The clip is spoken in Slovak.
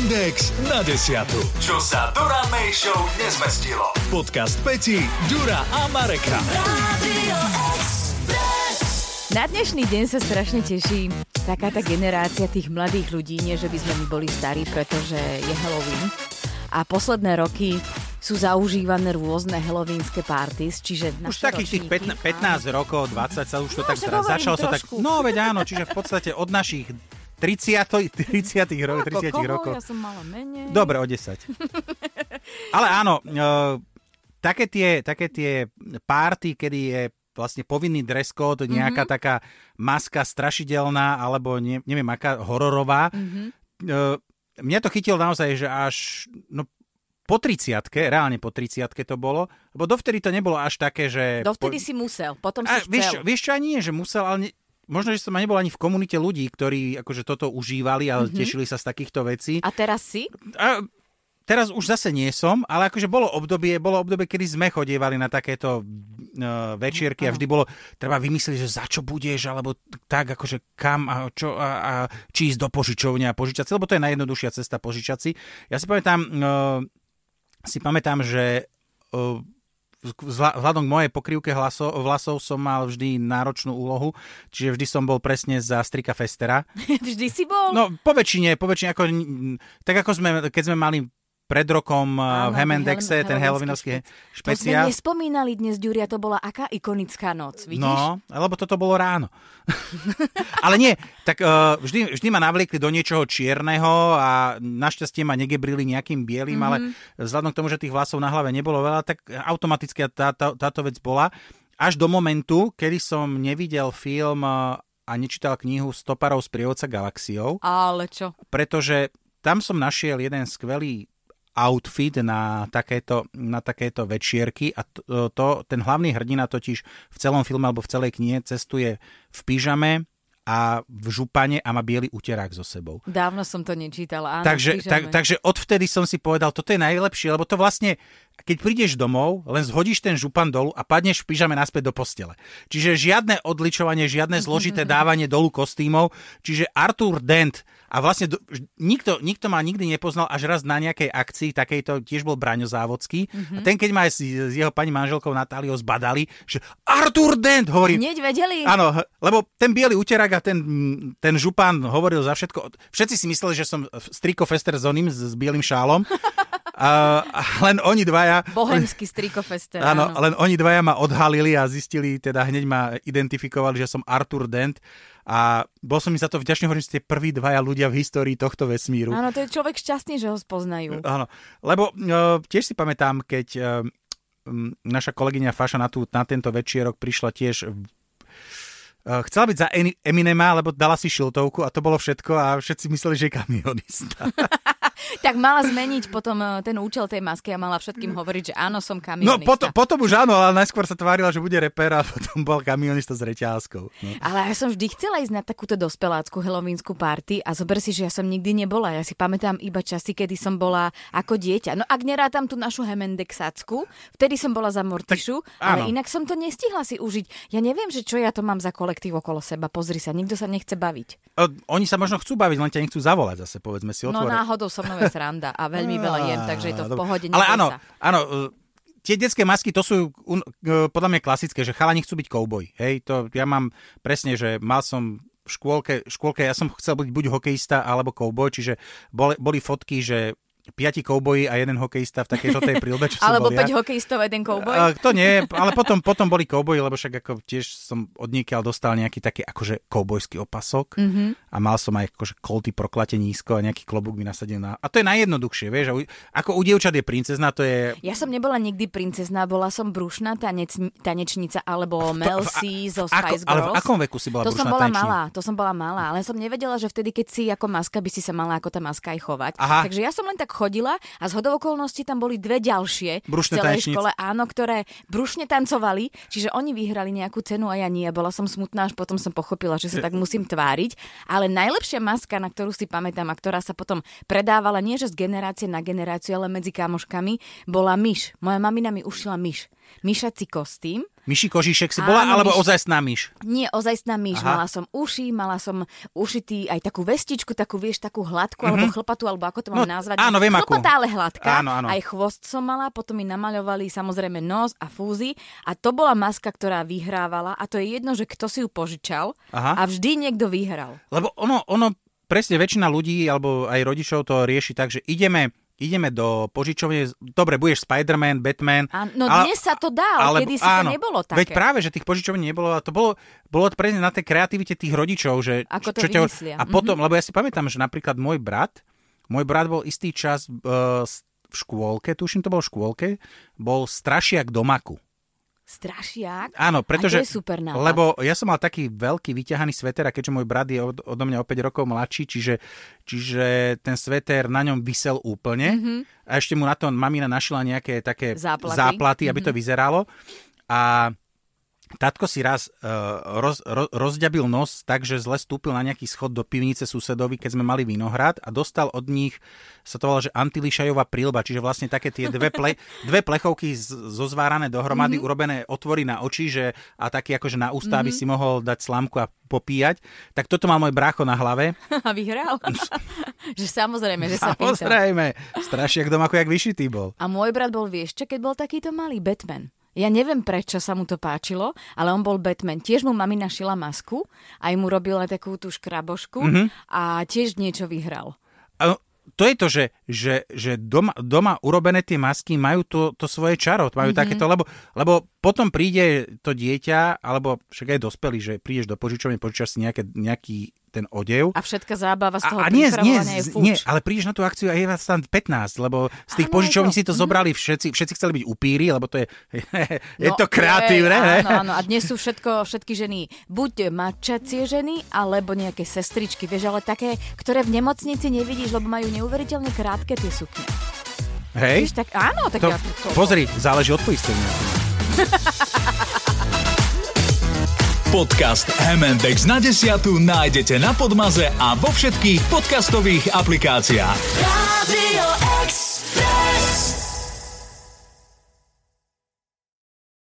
Index na desiatu. Čo sa Dura May Show nezmestilo. Podcast Peti, Dura a Mareka. Na dnešný deň sa strašne teší taká tá generácia tých mladých ľudí, nie že by sme my boli starí, pretože je Halloween. A posledné roky sú zaužívané rôzne halloweenské parties, čiže Už takých tých 15, 15 rokov, 20 sa už to No, tak teraz začalo sa tak... No veď áno, čiže v podstate od našich 30, 30, ro- 30 koho? rokov. Ja som mala menej. Dobre, o 10. Ale áno, e, také tie, také tie párty, kedy je vlastne povinný dress code, Mhm. nejaká mm-hmm. taká maska strašidelná, alebo ne, neviem aká, hororová. Mhm. E, mňa to chytilo naozaj, že až no, po 30 reálne po 30 to bolo, lebo dovtedy to nebolo až také, že... Dovtedy po... si musel, potom A, si vieš, chcel. čo- vieš čo, ani nie, že musel, ale ne, možno, že som nebol ani v komunite ľudí, ktorí akože toto užívali a mm-hmm. tešili sa z takýchto vecí. A teraz si? A teraz už zase nie som, ale akože bolo obdobie, bolo obdobie, kedy sme chodievali na takéto uh, večierky a vždy bolo treba vymyslieť, že za čo budeš, alebo tak akože kam a, čo, a, a či ísť do požičovne a požičať si, lebo to je najjednoduchšia cesta požičať si. Ja si pamätám, uh, si pamätám, že uh, vzhľadom k mojej pokrývke hlaso, vlasov som mal vždy náročnú úlohu, čiže vždy som bol presne za strika Festera. Vždy si bol? No po väčšine, po väčšine, ako, tak ako sme, keď sme mali pred rokom Áno, Áno, v Hemendexe, ten halloweenovský To sme špeciál. nespomínali dnes, Ďuria, to bola aká ikonická noc, vidíš? No, lebo toto bolo ráno. Ale nie, tak uh, vždy, vždy ma navliekli do niečoho čierneho a našťastie ma negebrili nejakým bielým, Mhm. mm-hmm. ale vzhľadom k tomu, že tých vlasov na hlave nebolo veľa, tak automaticky táto, táto vec bola. Až do momentu, kedy som nevidel film uh, a nečítal knihu Stoparov z prievodca galaxiou, Ale čo? pretože tam som našiel jeden skvelý outfit na takéto, na takéto večierky a to, to, ten hlavný hrdina totiž v celom filme alebo v celej knihe cestuje v pyžame a v župane a má biely uterák so sebou. Dávno som to nečítala, áno. takže, tak, takže odvtedy som si povedal, toto je najlepšie, lebo to vlastne, keď prídeš domov, len zhodíš ten župan dolu a padneš v pyžame naspäť do postele. Čiže žiadne odličovanie, žiadne zložité dávanie dolu kostýmov. Čiže Arthur Dent a vlastne do, nikto, nikto ma nikdy nepoznal až raz na nejakej akcii, takejto tiež bol Braňo Závodský. Mm-hmm. A ten, keď ma aj s, s jeho pani manželkou Natáliou zbadali, že Arthur Dent, hovorí, Hneď vedeli? Áno, lebo ten biely uterák a ten, ten župan hovoril za všetko. Všetci si mysleli, že som striko Fester s oným, s, s bielým šálom. A, a len oni dvaja... Bohemský strikofester, Áno, áno. len oni dvaja ma odhalili a zistili, teda hneď ma identifikovali, že som Arthur Dent a bol som mi za to vďačný, hovorím, že ste prví dvaja ľudia v histórii tohto vesmíru. Áno, to je človek šťastný, že ho spoznajú. Áno, lebo uh, tiež si pamätám, keď m, naša kolegyňa Faša na, tú, na tento večierok prišla tiež uh, chcela byť za Eminema, lebo dala si šiltovku a to bolo všetko a všetci mysleli, že je kamionista. Tak mala zmeniť potom eh, ten účel tej masky a mala všetkým hovoriť, že áno, som No kamionista. potom, potom už áno, ale najskôr sa tvárila, že bude reper a potom bol kamionista s reťázkou. No. Ale ja som vždy chcela ísť na takúto dospelácku halloweensku party a zober si, že ja som nikdy nebola. Ja si pamätám iba časy, kedy som bola ako dieťa. No ak nerátam tú našu Hemendexácku, vtedy som bola za Mortišu, Tak, ale inak som to nestihla si užiť. Ja neviem, že čo ja to mám za kolektív okolo seba. Pozri sa, nikto sa nechce baviť. O, oni sa možno chcú baviť, len ťa nechcú zavolať zase, povedzme si No otvore. náhodou so je sranda a veľmi veľa jem, takže je to v pohode. Ale áno, áno, e, tie detské masky, to sú e, podľa mňa klasické, že chalani chcú byť kouboj. Hej, to ja mám presne, že mal som v škôlke, škôlke ja som chcel byť buď hokejista alebo kouboj, čiže boli, boli fotky, že piati kouboji a jeden hokejista v takej žltej prílbe, čo som Alebo bol ja. 5 hokejistov, jeden kouboj. A, to nie, ale potom, potom boli kouboji, lebo však ako tiež som od niekiaľ dostal nejaký taký akože koubojský opasok Mhm. mm-hmm. a mal som aj akože kolty proklate nízko a nejaký klobúk mi nasadil na... A to je najjednoduchšie, vieš, a u, ako u dievčat je princezna, to je... Ja som nebola nikdy princezná, bola som brušná tanec, tanečnica alebo Mel C zo Spice ako, ale v Girls. akom veku si bola to som brušná bola tanečník? malá, to som bola malá, ale som nevedela, že vtedy, keď si ako maska, by si sa mala ako tá maska aj chovať. Aha. Takže ja som len tak chodila a z hodou okolností tam boli dve ďalšie Brušné v celej tanečnice. škole, áno, ktoré brušne tancovali, čiže oni vyhrali nejakú cenu a ja nie. Bola som smutná, až potom som pochopila, že sa tak musím tváriť. Ale najlepšia maska, na ktorú si pamätám a ktorá sa potom predávala nie že z generácie na generáciu, ale medzi kamoškami, bola myš. Moja mamina mi ušila myš. Myšací kostým Myši kožišek si bola, Áno, alebo myš- ozajstná myš? Nie, ozajstná myš. Aha. Mala som uši, mala som ušitý aj takú vestičku, takú, vieš, takú hladkú, alebo chlpatú, alebo ako to mám Mhm. No, nazvať. áno, viem. Chlpatá, ale hladká. Áno, áno. Aj chvost som mala, potom mi namaľovali samozrejme nos a fúzy. A to bola maska, ktorá vyhrávala. A to je jedno, že kto si ju požičal. Aha. A vždy niekto vyhral. Lebo ono, ono, presne väčšina ľudí, alebo aj rodičov to rieši tak, že ideme ideme do požičovne, dobre, budeš Spider-Man, Batman. A, no dnes sa to dá, ale kedy si to nebolo také. Veď práve, že tých požičovní nebolo a to bolo, bolo to na tej kreativite tých rodičov, že Ako to ťa- vymyslia. A potom, lebo ja si pamätám, že napríklad môj brat, môj brat bol istý čas uh, v škôlke, tuším to bol v škôlke, bol strašiak domaku. Strašiak? Áno, pretože... Je super nápad. Lebo ja som mal taký veľký vyťahaný sveter a keďže môj brat je od, odo mňa o 5 rokov mladší, čiže, čiže ten sveter na ňom vysel úplne mm-hmm. a ešte mu na to mamina našla nejaké také Záplaty. záplaty aby to vyzeralo. A Tatko si raz uh, roz, ro, rozďabil nos tak, že zle stúpil na nejaký schod do pivnice susedovi, keď sme mali vinohrad a dostal od nich, sa to volá, že antilišajová prílba, čiže vlastne také tie dve, ple, dve plechovky z, zozvárané dohromady, mm-hmm. urobené otvory na oči že, a taký akože na ústa, mm-hmm. aby si mohol dať slámku a popíjať. Tak toto mal môj brácho na hlave. A vyhral? že samozrejme, že sa. Samozrejme, strašiak doma ako jak vyšitý bol. A môj brat bol, vieš čo, keď bol takýto malý Batman. Ja neviem, prečo sa mu to páčilo, ale on bol Batman. Tiež mu mamina šila masku, aj mu robila takú tú škrabošku mm-hmm. a tiež niečo vyhral. A to je to, že, že, že doma, doma urobené tie masky majú to, to svoje čaro, majú mm-hmm. takéto, lebo, lebo potom príde to dieťa, alebo však aj dospelý, že prídeš do požičovne, požičaš si nejaké, nejaký ten odev. A všetka zábava z toho a, a nie, nie, je fuč. nie, ale prídeš na tú akciu a je vás tam 15, lebo z tých požičovní je si to zobrali všetci, všetci chceli byť upíri, lebo to je, je No, to kreatívne, ej, ne? Áno, áno. A dnes sú všetko, všetky ženy, buď mačacie ženy, alebo nejaké sestričky, vieš, ale také, ktoré v nemocnici nevidíš, lebo majú neuveriteľne krátke tie sukne. Hej? Vieš, tak áno, tak To, ja to, to, pozri, záleží od poistenia. Podcast M&X na desiatu nájdete na Podmaze a vo všetkých podcastových aplikáciách. Radio Express.